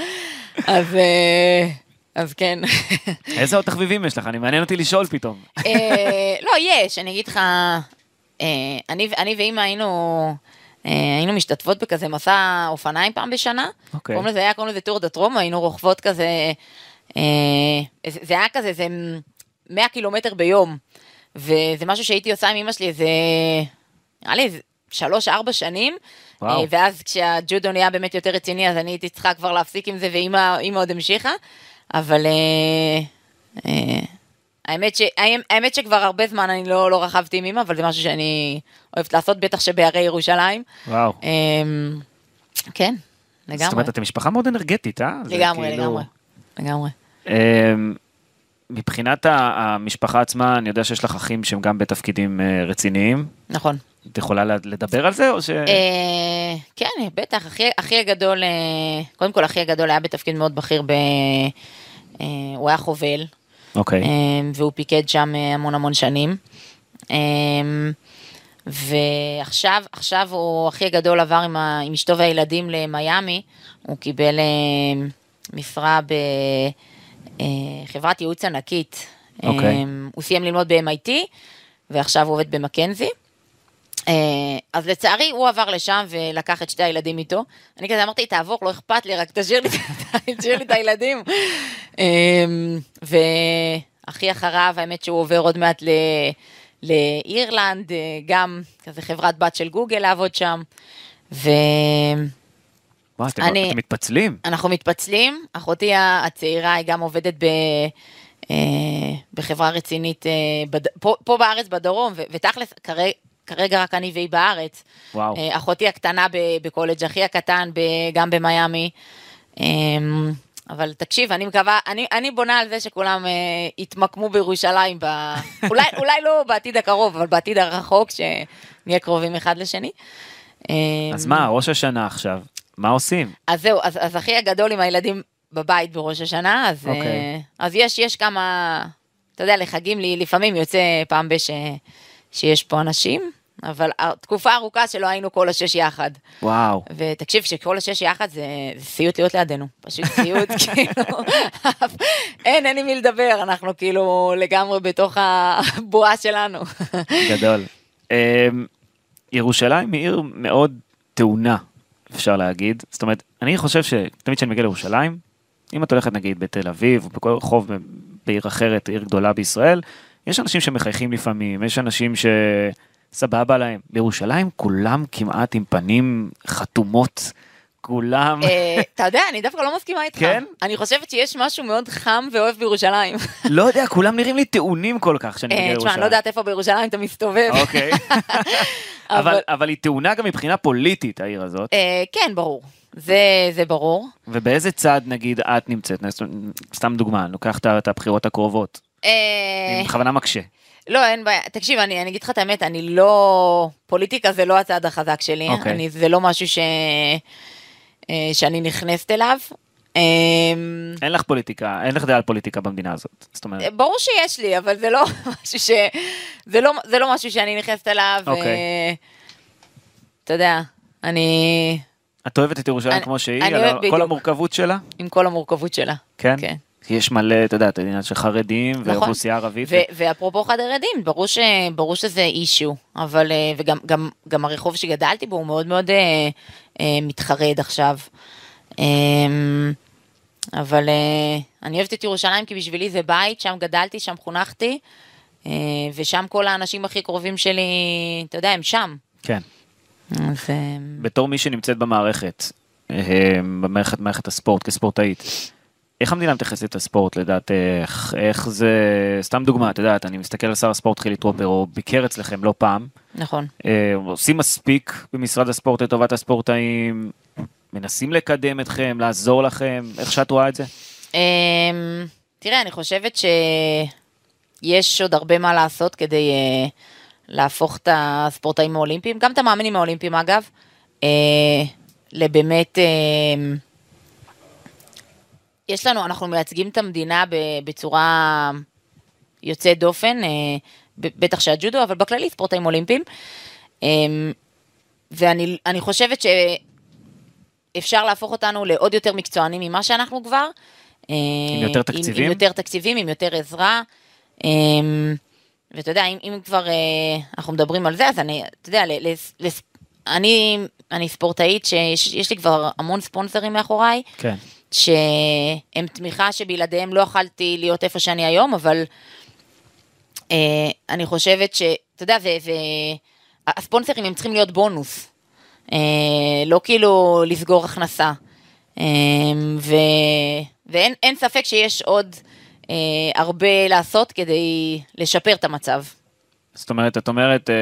אז, אה, אז כן. איזה עוד תחביבים יש לך? אני מעניין אותי לשאול פתאום. לא, יש, אני אגיד לך, אני, אני ואימא היינו, אה, היינו משתתפות בכזה מסע אופניים פעם בשנה. אוקיי. קוראים לזה, היה קוראים לזה טור דה טרומו, היינו רוכבות כזה, אה, זה זה היה כזה, זה 100 קילומטר ביום. וזה משהו שהייתי עושה עם אמא שלי איזה, נראה לי איזה שלוש-ארבע שנים. וואו. אה, ואז כשהג'ודו נהיה באמת יותר רציני, אז אני הייתי צריכה כבר להפסיק עם זה, ואימא אימא עוד המשיכה. אבל אה, אה, האמת, ש... האמת שכבר הרבה זמן אני לא, לא רכבתי עם אמא, אבל זה משהו שאני אוהבת לעשות, בטח שבהרי ירושלים. וואו. אמ, כן, לגמרי. זאת אומרת, אתם משפחה מאוד אנרגטית, אה? לגמרי, כאילו- לגמרי. לגמרי. אמ, מבחינת המשפחה עצמה, אני יודע שיש לך אחים שהם גם בתפקידים אה, רציניים. נכון. את יכולה לדבר על זה, או ש... אה, כן, בטח, אחי, הגדול, אה, קודם כל אחי הגדול היה בתפקיד מאוד בכיר, ב, הוא היה חובל, אוקיי. אה, והוא פיקד שם אה, המון המון שנים. אה, ועכשיו, עכשיו הוא, אחי הגדול עבר עם, ה, עם אשתו והילדים למיאמי, הוא קיבל אה, משרה בחברת ייעוץ ענקית. אוקיי. אה, הוא סיים ללמוד ב-MIT, ועכשיו הוא עובד במקנזי. אה, אז לצערי הוא עבר לשם ולקח את שתי הילדים איתו. אני כזה אמרתי, תעבור, לא אכפת לי, רק תשאיר לי, תשאיר לי את הילדים. אה, ואחי אחריו, האמת שהוא עובר עוד מעט ל... לאירלנד, אה, גם כזה חברת בת של גוגל לעבוד שם. ואנחנו וואו, אתם אני- אתם מתפצלים. מתפצלים, אחותי הצעירה היא גם עובדת ב... אה, בחברה רצינית אה, בד... פה, פה בארץ בדרום, ו- ותכלס כרגע, כרגע רק אני והיא בארץ. וואו. אה, אחותי הקטנה בקולג', אחי הקטן גם במיאמי. אה, אבל תקשיב, אני מקווה, אני, אני בונה על זה שכולם אה, יתמקמו בירושלים, ב... אולי, אולי לא בעתיד הקרוב, אבל בעתיד הרחוק, שנהיה קרובים אחד לשני. אז מה, ראש השנה עכשיו, מה עושים? אז זהו, אז, אז אחי הגדול עם הילדים בבית בראש השנה, אז, אוקיי. אה, אז יש, יש כמה, אתה יודע, לחגים לי, לפעמים יוצא פעם בש... שיש פה אנשים, אבל תקופה ארוכה שלא היינו כל השש יחד. וואו. ותקשיב, שכל השש יחד זה, זה סיוט להיות לידינו, פשוט סיוט, כאילו, אין, אין עם מי לדבר, אנחנו כאילו לגמרי בתוך הבועה שלנו. גדול. אמ, ירושלים היא עיר מאוד טעונה, אפשר להגיד. זאת אומרת, אני חושב שתמיד כשאני מגיע לירושלים, אם את הולכת נגיד בתל אביב או בכל רחוב בעיר אחרת, עיר גדולה בישראל, יש אנשים שמחייכים לפעמים, יש אנשים שסבבה להם. בירושלים כולם כמעט עם פנים חתומות, כולם... אה, אתה יודע, אני דווקא לא מסכימה איתך. כן? אני חושבת שיש משהו מאוד חם ואוהב בירושלים. לא יודע, כולם נראים לי טעונים כל כך כשאני מגיע אה, לירושלים. תשמע, אני לא יודעת איפה בירושלים אתה מסתובב. אוקיי. אבל, היא טעונה גם מבחינה פוליטית, העיר הזאת. אה, כן, ברור. זה, זה ברור. ובאיזה צד, נגיד, את נמצאת? סתם דוגמה, אני לוקח את הבחירות הקרובות. אה, אני בכוונה מקשה. לא, אין בעיה. תקשיב, אני, אני אגיד לך את האמת, אני לא... פוליטיקה זה לא הצד החזק שלי. אוקיי. אני, זה לא משהו ש... אה, שאני נכנסת אליו. אה, אין לך פוליטיקה, אין לך דעה על פוליטיקה במדינה הזאת. זאת אומרת, ברור שיש לי, אבל זה לא משהו ש... זה לא, זה לא משהו שאני נכנסת אליו. אוקיי. אה, אתה יודע, אני... את אוהבת את ירושלים אני- כמו שהיא, אני על. כל המורכבות שלה? עם כל המורכבות שלה. כן? כן. יש מלא, אתה יודע, את העניין של חרדים נכון. ואוכלוסייה ערבית. ו- ואפרופו חרדים, ברור, ש- ברור שזה אישו, אבל, אה, וגם גם, גם הרחוב שגדלתי בו הוא מאוד מאוד אה, אה, מתחרד עכשיו. אה, אבל אה, אני אוהבת את ירושלים כי בשבילי זה בית, שם גדלתי, שם חונכתי, אה, ושם כל האנשים הכי קרובים שלי, אתה יודע, הם שם. כן. אז, אה, בתור מי שנמצאת במערכת, אה, במערכת מערכת הספורט כספורטאית, איך המדינה מתייחסת לספורט לדעתך? איך זה, סתם דוגמה, את יודעת, אני מסתכל על שר הספורט חילי טרופר, הוא ביקר אצלכם לא פעם, נכון. אה, עושים מספיק במשרד הספורט לטובת הספורטאים, מנסים לקדם אתכם, לעזור לכם, איך שאת רואה את זה? אמ, תראה, אני חושבת שיש עוד הרבה מה לעשות כדי אה, להפוך את הספורטאים האולימפיים, גם את המאמינים האולימפיים אגב, אה, לבאמת... אה, יש לנו, אנחנו מייצגים את המדינה בצורה יוצאת דופן, אה, בטח שהג'ודו, אבל בכללי ספורטאים אולימפיים. אה, ואני אני חושבת ש... אפשר להפוך אותנו לעוד יותר מקצוענים ממה שאנחנו כבר. עם יותר תקציבים? עם, עם יותר תקציבים, עם יותר עזרה. ואתה יודע, אם, אם כבר אה, אנחנו מדברים על זה, אז אני, אתה יודע, לס- לס- אני, אני ספורטאית שיש יש לי כבר המון ספונסרים מאחוריי, כן. שהם תמיכה שבלעדיהם לא יכלתי להיות איפה שאני היום, אבל אה, אני חושבת ש... אתה יודע, זה, זה... הספונסרים הם צריכים להיות בונוס, אה, לא כאילו לסגור הכנסה. אה, ו... ואין אין ספק שיש עוד אה, הרבה לעשות כדי לשפר את המצב. זאת אומרת, את אומרת, אה,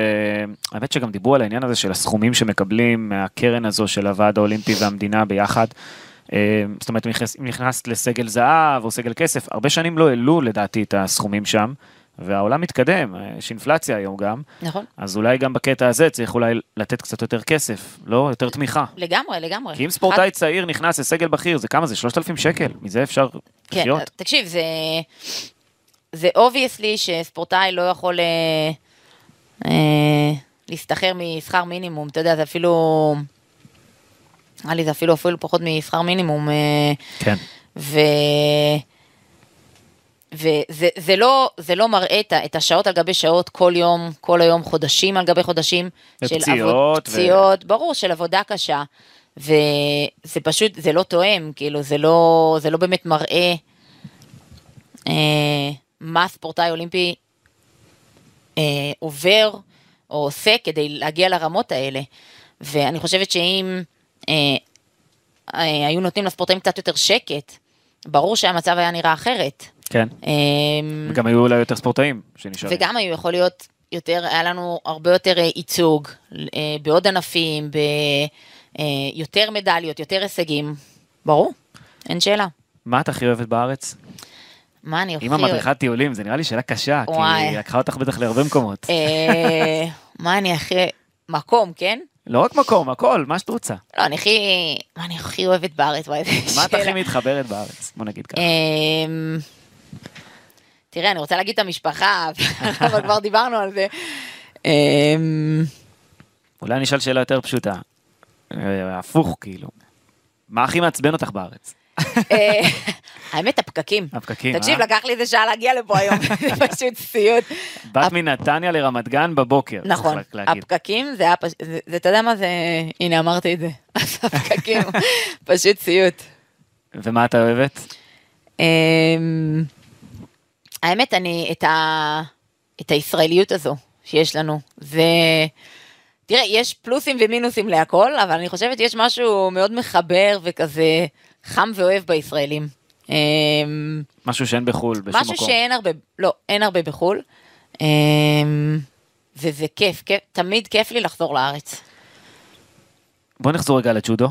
האמת שגם דיברו על העניין הזה של הסכומים שמקבלים מהקרן הזו של הוועד האולימפי והמדינה ביחד. אה, זאת אומרת, אם נכנס- אם נכנסת לסגל זהב או סגל כסף, הרבה שנים לא העלו לדעתי את הסכומים שם, והעולם מתקדם, אה, יש אינפלציה היום גם, נכון. אז אולי גם בקטע הזה צריך אולי לתת קצת יותר כסף, לא? יותר תמיכה. לגמרי, לגמרי. כי אם ספורטאי צעיר נכנס לסגל בכיר, זה כמה זה? 3,000 שקל, מזה אפשר כן, לחיות. תקשיב, זה... זה obviously שספורטאי לא יכול אה, אה, להסתחרר משכר מינימום, אתה יודע, זה אפילו... נראה לי זה אפילו אפילו פחות משכר מינימום. אה, כן. ו... וזה זה לא, זה לא מראה את, השעות על גבי שעות כל יום, כל היום, חודשים על גבי חודשים. של ופציעות עבוד, ו- פציעות, ברור, של עבודה קשה. וזה פשוט, זה לא תואם, כאילו, זה לא, זה לא באמת מראה אה, מה ספורטאי אולימפי אה, עובר או עושה כדי להגיע לרמות האלה. ואני חושבת שאם היו נותנים לספורטאים קצת יותר שקט, ברור שהמצב היה נראה אחרת. כן. אה, וגם היו אולי יותר ספורטאים שנשארים. וגם היו יכול להיות יותר, היה לנו הרבה יותר אה, ייצוג אה, בעוד ענפים, ביותר מדליות, יותר הישגים. ברור, אין שאלה. מה את הכי אוהבת בארץ? מה אני הכי... אם המדריכת טיולים, זה נראה לי שאלה קשה, כי וואי. היא לקחה אותך בטח להרבה מקומות. אה, מה אני הכי... מקום, כן? לא רק מקום, הכל, מה שאת רוצה. לא, אני הכי... אני הכי אוהבת בארץ? וואי, מה את. הכי מתחברת בארץ? בוא נגיד ככה. אמ, תראה, אני רוצה להגיד את המשפחה, אבל כבר דיברנו על זה. אמ, אולי אני אשאל שאלה יותר פשוטה. אה, הפוך, כאילו. מה הכי מעצבן אותך בארץ? אה, האמת, הפקקים. הפקקים, תקשיב, אה? לקח לי איזה שעה להגיע לפה היום, זה פשוט סיוט. באת מנתניה לרמת גן בבוקר. נכון. הפקקים זה היה פשוט, אתה יודע מה זה, הנה אמרתי את זה, אז הפקקים, פשוט סיוט. ומה את אוהבת? אמ, האמת, אני, את, ה, את הישראליות הזו שיש לנו, זה... תראה, יש פלוסים ומינוסים להכל, אבל אני חושבת שיש משהו מאוד מחבר וכזה חם ואוהב בישראלים. אמ, משהו שאין בחו"ל, בשום מקום. משהו שאין הרבה, לא, אין הרבה בחו"ל. אמ, וזה כיף, כיף, תמיד כיף לי לחזור לארץ. בוא נחזור רגע לג'ודו.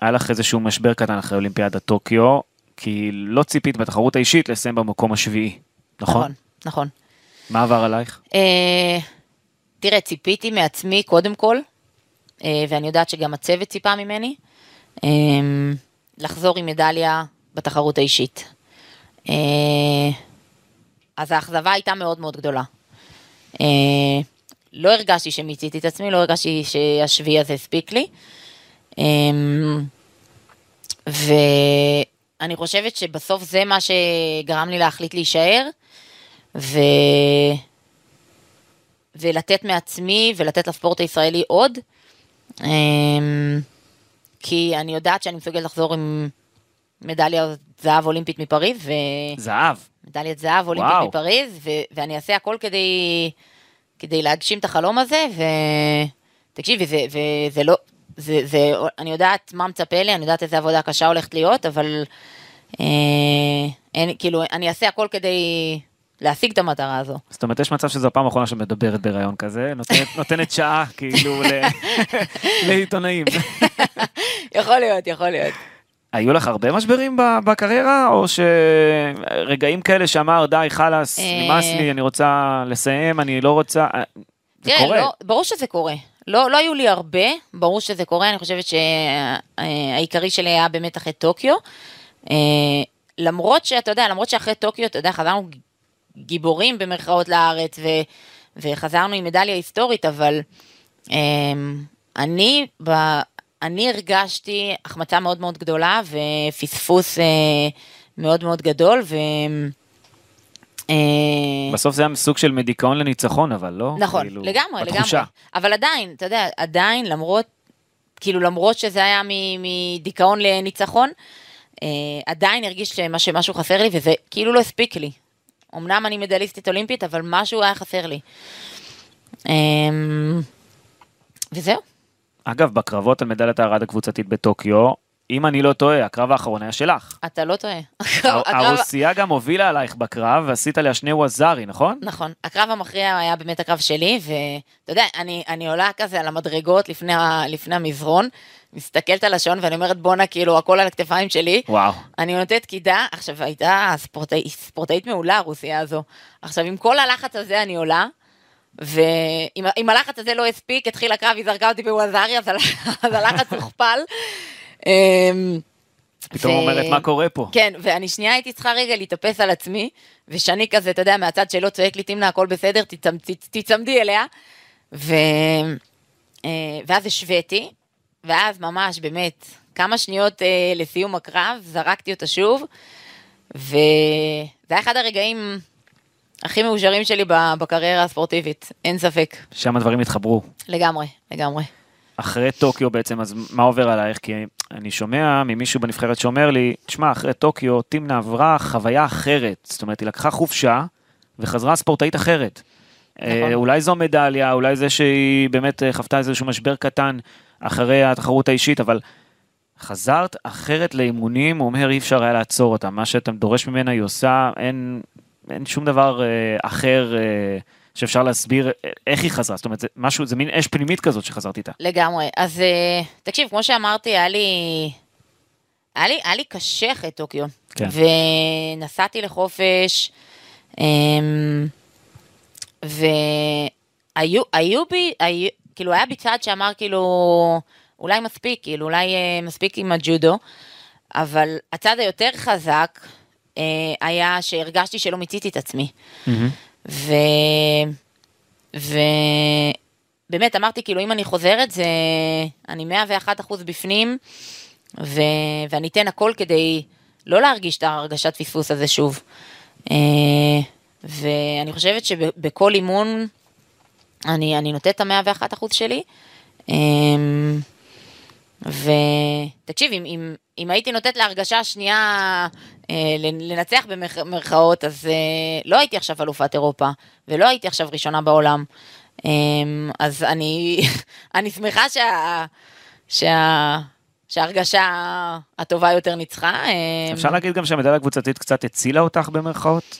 היה לך איזשהו משבר קטן אחרי אולימפיאדת טוקיו, כי לא ציפית בתחרות האישית לסיים במקום השביעי, נכון? נכון, נכון. מה עבר עלייך? אה, תראה, ציפיתי מעצמי קודם כל, אה, ואני יודעת שגם הצוות ציפה ממני, אה, לחזור עם מדליה בתחרות האישית. אה, אז האכזבה הייתה מאוד מאוד גדולה. אה, לא הרגשתי שמיציתי את עצמי, לא הרגשתי שהשביעי הזה הספיק לי. אה, ואני חושבת שבסוף זה מה שגרם לי להחליט להישאר, ו... ולתת מעצמי ולתת לספורט הישראלי עוד. כי אני יודעת שאני מסוגלת לחזור עם מדליה זהב אולימפית מפריז, זהב. ומדליית זהב אולימפית וואו. מפריז, ו... ואני אעשה הכל כדי, כדי להגשים את החלום הזה, ותקשיבי, זה, וזה לא, זה, זה, אני יודעת מה מצפה לי, אני יודעת איזה עבודה קשה הולכת להיות, אבל אה, אין, כאילו, אני אעשה הכל כדי להשיג את המטרה הזו. זאת אומרת, יש מצב שזו הפעם האחרונה שאת מדברת בראיון כזה, נותנת, נותנת שעה כאילו ל... לעיתונאים. יכול להיות, יכול להיות. היו לך הרבה משברים בקריירה, או שרגעים כאלה שאמר, די, חלאס, אה. נמאס לי, אני רוצה לסיים, אני לא רוצה... אה, זה קורה. לא, ברור שזה קורה. לא, לא היו לי הרבה, ברור שזה קורה, אני חושבת שהעיקרי שלי היה באמת אחרי טוקיו. אה, למרות שאתה יודע, למרות שאחרי טוקיו, אתה יודע, חזרנו גיבורים במרכאות לארץ, ו, וחזרנו עם מדליה היסטורית, אבל אה, אני, ב, אני הרגשתי החמצה מאוד מאוד גדולה, ופספוס אה, מאוד מאוד גדול, ו... אה, בסוף זה היה סוג של מדיכאון לניצחון, אבל לא? נכון, כאילו, לגמרי, בתחושה. לגמרי. אבל עדיין, אתה יודע, עדיין, למרות, כאילו למרות שזה היה מדיכאון לניצחון, אה, עדיין הרגיש שמשהו חסר לי, וזה כאילו לא הספיק לי. אמנם אני מדליסטית אולימפית, אבל משהו היה חסר לי. אה, וזהו. אגב, בקרבות על מדליית הארד הקבוצתית בטוקיו, אם אני לא טועה, הקרב האחרון היה שלך. אתה לא טועה. הר- הרוסייה גם הובילה עלייך בקרב, ועשית עליה שני ווזארי, נכון? נכון, הקרב המכריע היה באמת הקרב שלי, ואתה יודע, אני, אני עולה כזה על המדרגות לפני, לפני המזרון, מסתכלת על השעון ואני אומרת, בואנה, כאילו, הכל על הכתפיים שלי. וואו. אני נותנת קידה, עכשיו הייתה ספורטאי, ספורטאית מעולה, הרוסיה הזו. עכשיו, עם כל הלחץ הזה אני עולה, ואם אם הלחץ הזה לא הספיק, התחיל הקרב, היא זרקה אותי בווזארי, אז, אז הלחץ הוכפל. אמ, פתאום ו- אומרת, מה קורה פה? כן, ואני שנייה הייתי צריכה רגע להתאפס על עצמי, ושאני כזה, אתה יודע, מהצד שלו צועק לי, תמנה, הכל בסדר, תצמ- תצ- תצמדי אליה. ו... אה, ואז השוויתי, ואז ממש, באמת, כמה שניות אה, לסיום הקרב, זרקתי אותה שוב, וזה היה אחד הרגעים הכי מאושרים שלי בקריירה הספורטיבית, אין ספק. שם הדברים התחברו. לגמרי, לגמרי. אחרי טוקיו בעצם, אז מה עובר עלייך? כי אני שומע ממישהו בנבחרת שאומר לי, תשמע, אחרי טוקיו, טימנה עברה חוויה אחרת. זאת אומרת, היא לקחה חופשה וחזרה ספורטאית אחרת. נכון. אה, אולי זו מדליה, אולי זה שהיא באמת אה, חוותה איזשהו משבר קטן אחרי התחרות האישית, אבל חזרת אחרת לאימונים, הוא אומר, אי אפשר היה לעצור אותה. מה שאתה דורש ממנה היא עושה, אין, אין שום דבר אה, אחר אה, שאפשר להסביר אה, איך היא חזרה. זאת אומרת, זה משהו, זה מין אש פנימית כזאת שחזרת איתה. לגמרי. אז אה, תקשיב, כמו שאמרתי, היה לי, היה לי, היה לי קשה אחרי טוקיו. כן. ונסעתי לחופש, אמ, והיו היו בי, היו, כאילו היה בי צד שאמר כאילו, אולי מספיק, כאילו אולי אה, מספיק עם הג'ודו, אבל הצד היותר חזק אה, היה שהרגשתי שלא מיציתי את עצמי. ו... ובאמת אמרתי כאילו אם אני חוזרת זה אני 101 אחוז בפנים ו... ואני אתן הכל כדי לא להרגיש את ההרגשת פספוס הזה שוב. אה, ואני חושבת שבכל אימון אני, אני נותנת את המאה ואחת אחוז שלי. אה, ותקשיב, אם, אם, אם הייתי נותנת להרגשה שנייה אה, לנצח במרכאות, אז אה, לא הייתי עכשיו אלופת אירופה, ולא הייתי עכשיו ראשונה בעולם. אה, אז אני, אני שמחה שה, שה, שההרגשה הטובה יותר ניצחה. אה, אפשר להגיד גם שהמדליה הקבוצתית קצת הצילה אותך במרכאות?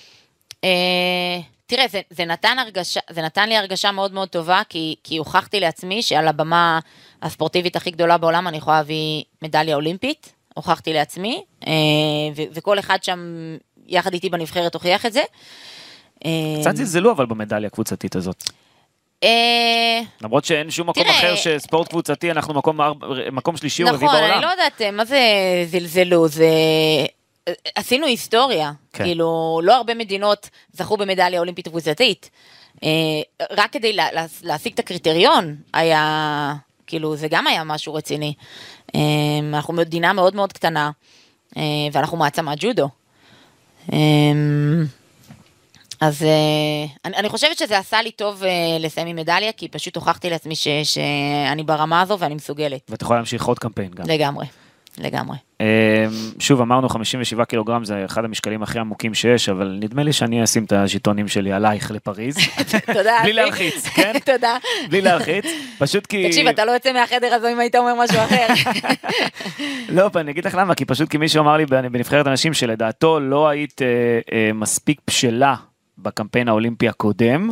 אה, תראה, זה, זה, נתן הרגשה, זה נתן לי הרגשה מאוד מאוד טובה, כי, כי הוכחתי לעצמי שעל הבמה הספורטיבית הכי גדולה בעולם אני יכולה להביא מדליה אולימפית, הוכחתי לעצמי, אה, ו, וכל אחד שם יחד איתי בנבחרת הוכיח את זה. אה, קצת זלזלו אבל במדליה הקבוצתית הזאת. אה, למרות שאין שום מקום אחר שספורט קבוצתי, אנחנו מקום שלישי או רביעי נכון, בעולם. אני לא יודעת מה זה זלזלו, זה... עשינו היסטוריה, כן. כאילו לא הרבה מדינות זכו במדליה אולימפית קבוצתית. אה, רק כדי לה, לה, להשיג את הקריטריון היה, כאילו זה גם היה משהו רציני. אה, אנחנו מדינה מאוד מאוד קטנה, אה, ואנחנו מעצמת ג'ודו. אז אני, אני חושבת שזה עשה לי טוב לסיים עם מדליה, כי פשוט הוכחתי לעצמי ש, שאני ברמה הזו ואני מסוגלת. ואת יכולה להמשיך עוד קמפיין גם. לגמרי, לגמרי. אמ, שוב אמרנו 57 קילוגרם זה אחד המשקלים הכי עמוקים שיש אבל נדמה לי שאני אשים את הז'יטונים שלי עלייך לפריז. תודה. בלי. להלחיץ, כן? תודה. בלי להלחיץ, פשוט כי... תקשיב, אתה לא יוצא מהחדר הזה אם היית אומר משהו אחר. לא, אני אגיד לך למה, כי פשוט כי מישהו אמר לי בנבחרת אנשים שלדעתו לא היית אה, אה, מספיק בשלה בקמפיין האולימפי הקודם,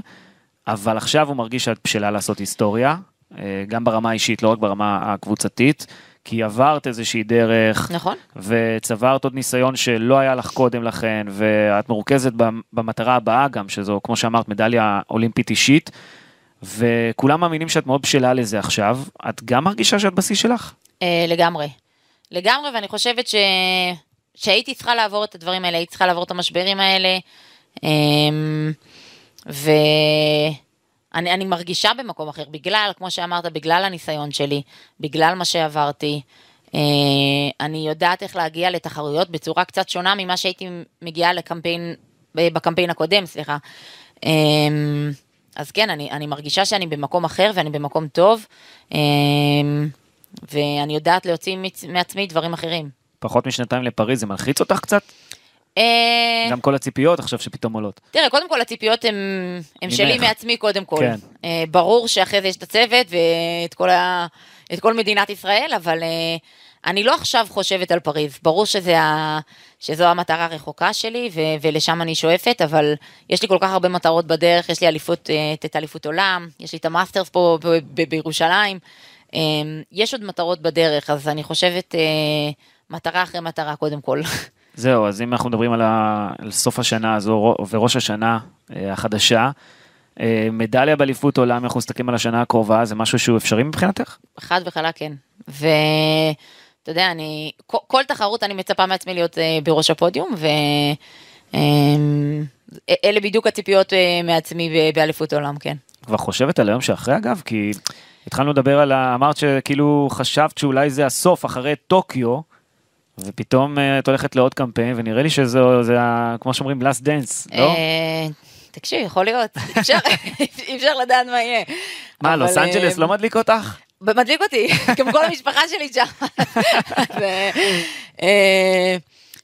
אבל עכשיו הוא מרגיש שאת בשלה לעשות היסטוריה, אה, גם ברמה האישית, לא רק ברמה הקבוצתית, כי עברת איזושהי דרך, נכון. וצברת עוד ניסיון שלא היה לך קודם לכן, ואת מרוכזת במ- במטרה הבאה גם, שזו, כמו שאמרת, מדליה אולימפית אישית, וכולם מאמינים שאת מאוד בשלה לזה עכשיו. את גם מרגישה שאת בשיא שלך? אה, לגמרי. לגמרי, ואני חושבת ש... שהייתי צריכה לעבור את הדברים האלה, הייתי צריכה לעבור את המשברים האלה. אמ, ואני אני מרגישה במקום אחר, בגלל, כמו שאמרת, בגלל הניסיון שלי, בגלל מה שעברתי. אה, אני יודעת איך להגיע לתחרויות בצורה קצת שונה ממה שהייתי מגיעה לקמפיין, בקמפיין הקודם, סליחה. אמ, אז כן, אני, אני מרגישה שאני במקום אחר ואני במקום טוב, אמ, ואני יודעת להוציא מעצמי דברים אחרים. פחות משנתיים לפריז, זה מלחיץ אותך קצת? אה, גם כל הציפיות עכשיו שפתאום עולות. תראה, קודם כל הציפיות הן. שלי מעצמי קודם כל. כן. אה, ברור שאחרי זה יש את הצוות ואת כל, ה, את כל מדינת ישראל, אבל אה, אני לא עכשיו חושבת על פריז, ברור שזה ה... שזו המטרה הרחוקה שלי ו... ולשם אני שואפת, אבל יש לי כל כך הרבה מטרות בדרך, יש לי אליפות, אה, את אליפות עולם, יש לי את המאסטרס פה ב... ב... בירושלים, יש עוד מטרות בדרך, אז אני חושבת אה, מטרה אחרי מטרה קודם כל. זהו, אז אם אנחנו מדברים על, ה... על סוף השנה הזו וראש השנה החדשה, מדליה באליפות עולם, אנחנו מסתכלים על השנה הקרובה, זה משהו שהוא אפשרי מבחינתך? חד וחלק כן. ואתה יודע, אני, כל, כל תחרות אני מצפה מעצמי להיות uh, בראש הפודיום, ואלה um, בדיוק הציפיות מעצמי באליפות עולם, כן. כבר חושבת על היום שאחרי אגב? כי התחלנו לדבר על, ה... אמרת שכאילו חשבת שאולי זה הסוף אחרי טוקיו. ופתאום uh, את הולכת לעוד קמפיין ונראה לי שזה זה, כמו שאומרים last dance, לא? תקשיב, יכול להיות, אי אפשר לדעת מה יהיה. מה, לוס אנג'לס לא מדליק אותך? מדליק אותי, כמו כל המשפחה שלי שם. אה,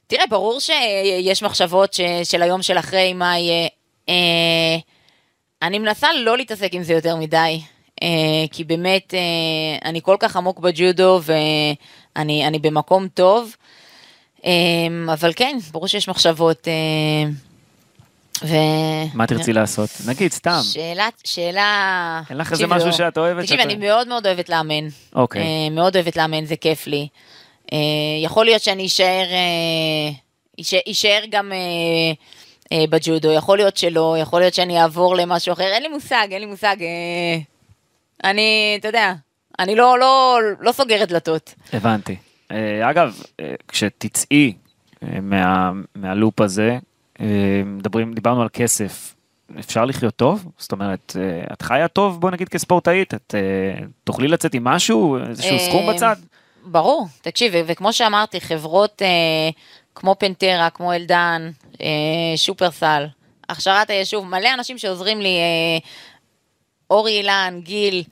תראה, ברור שיש מחשבות של היום של אחרי מה יהיה. אה, אני מנסה לא להתעסק עם זה יותר מדי, אה, כי באמת אני כל כך עמוק בג'ודו ואני במקום טוב, אבל כן, ברור שיש מחשבות. ו... מה תרצי לעשות? נגיד, סתם. שאלה, שאלה... אין לך איזה משהו שאת אוהבת? תקשיבי, אני מאוד מאוד אוהבת לאמן. אוקיי. אה, מאוד אוהבת לאמן, זה כיף לי. אה, יכול להיות שאני אשאר, אה, אשאר גם בג'ודו, יכול להיות שלא, יכול להיות שאני אעבור למשהו אחר, אין לי מושג, אין לי מושג. אני, אתה יודע, אני לא, לא, לא סוגרת דלתות. הבנתי. אגב, כשתצאי מה, מהלופ הזה, אה, מדברים, דיברנו על כסף, אפשר לחיות טוב? זאת אומרת, אה, את חיה טוב, בוא נגיד כספורטאית, את אה, תוכלי לצאת עם משהו, איזשהו סכום בצד? ברור, תקשיב, וכמו שאמרתי, חברות כמו פנטרה, כמו אלדן, שופרסל, הכשרת היישוב, מלא אנשים שעוזרים לי, אורי אילן, גיל,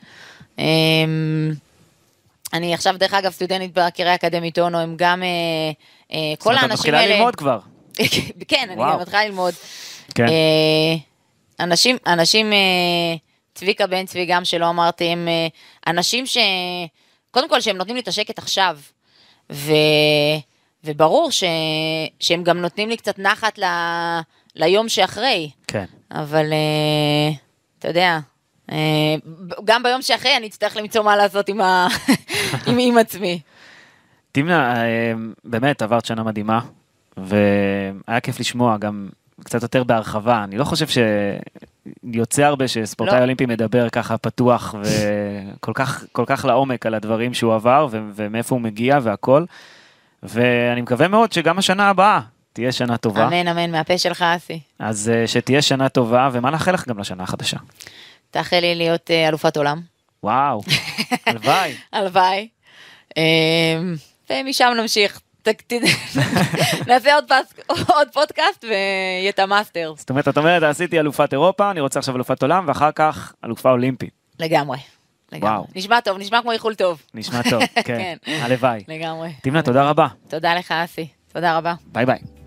אני עכשיו, דרך אגב, סטודנטית בקריה האקדמית אונו, הם גם, כל האנשים האלה... את מתחילה ללמוד כבר. כן, אני גם מתחילה ללמוד. כן. אה, אנשים, אנשים, אה, צביקה בן צבי גם שלא אמרתי, הם אה, אנשים ש... קודם כל שהם נותנים לי את השקט עכשיו, ו... וברור ש... שהם גם נותנים לי קצת נחת ל... ליום שאחרי. כן. אבל אתה יודע, גם ביום שאחרי אני אצטרך למצוא מה לעשות עם, ה... עם, עם עצמי. תמנה, באמת עברת שנה מדהימה, והיה כיף לשמוע גם קצת יותר בהרחבה. אני לא חושב שיוצא הרבה שספורטאי לא. אולימפי מדבר ככה פתוח וכל כך, כל כך לעומק על הדברים שהוא עבר ו- ומאיפה הוא מגיע והכל. ואני מקווה מאוד שגם השנה הבאה תהיה שנה טובה. אמן, אמן, מהפה שלך, אסי. אז uh, שתהיה שנה טובה, ומה נאחל לך גם לשנה החדשה? תאחל לי להיות uh, אלופת עולם. וואו, הלוואי. הלוואי. Um, ומשם נמשיך. נעשה עוד, פס, עוד פודקאסט ויהיה את המאסטר. זאת אומרת, את אומרת, עשיתי אלופת אירופה, אני רוצה עכשיו אלופת עולם, ואחר כך אלופה אולימפית. לגמרי. לגמרי. וואו. נשמע טוב, נשמע כמו איחול טוב. נשמע טוב, כן. כן. הלוואי. לגמרי. תמנע, תודה רבה. תודה לך, אסי. תודה רבה. ביי ביי.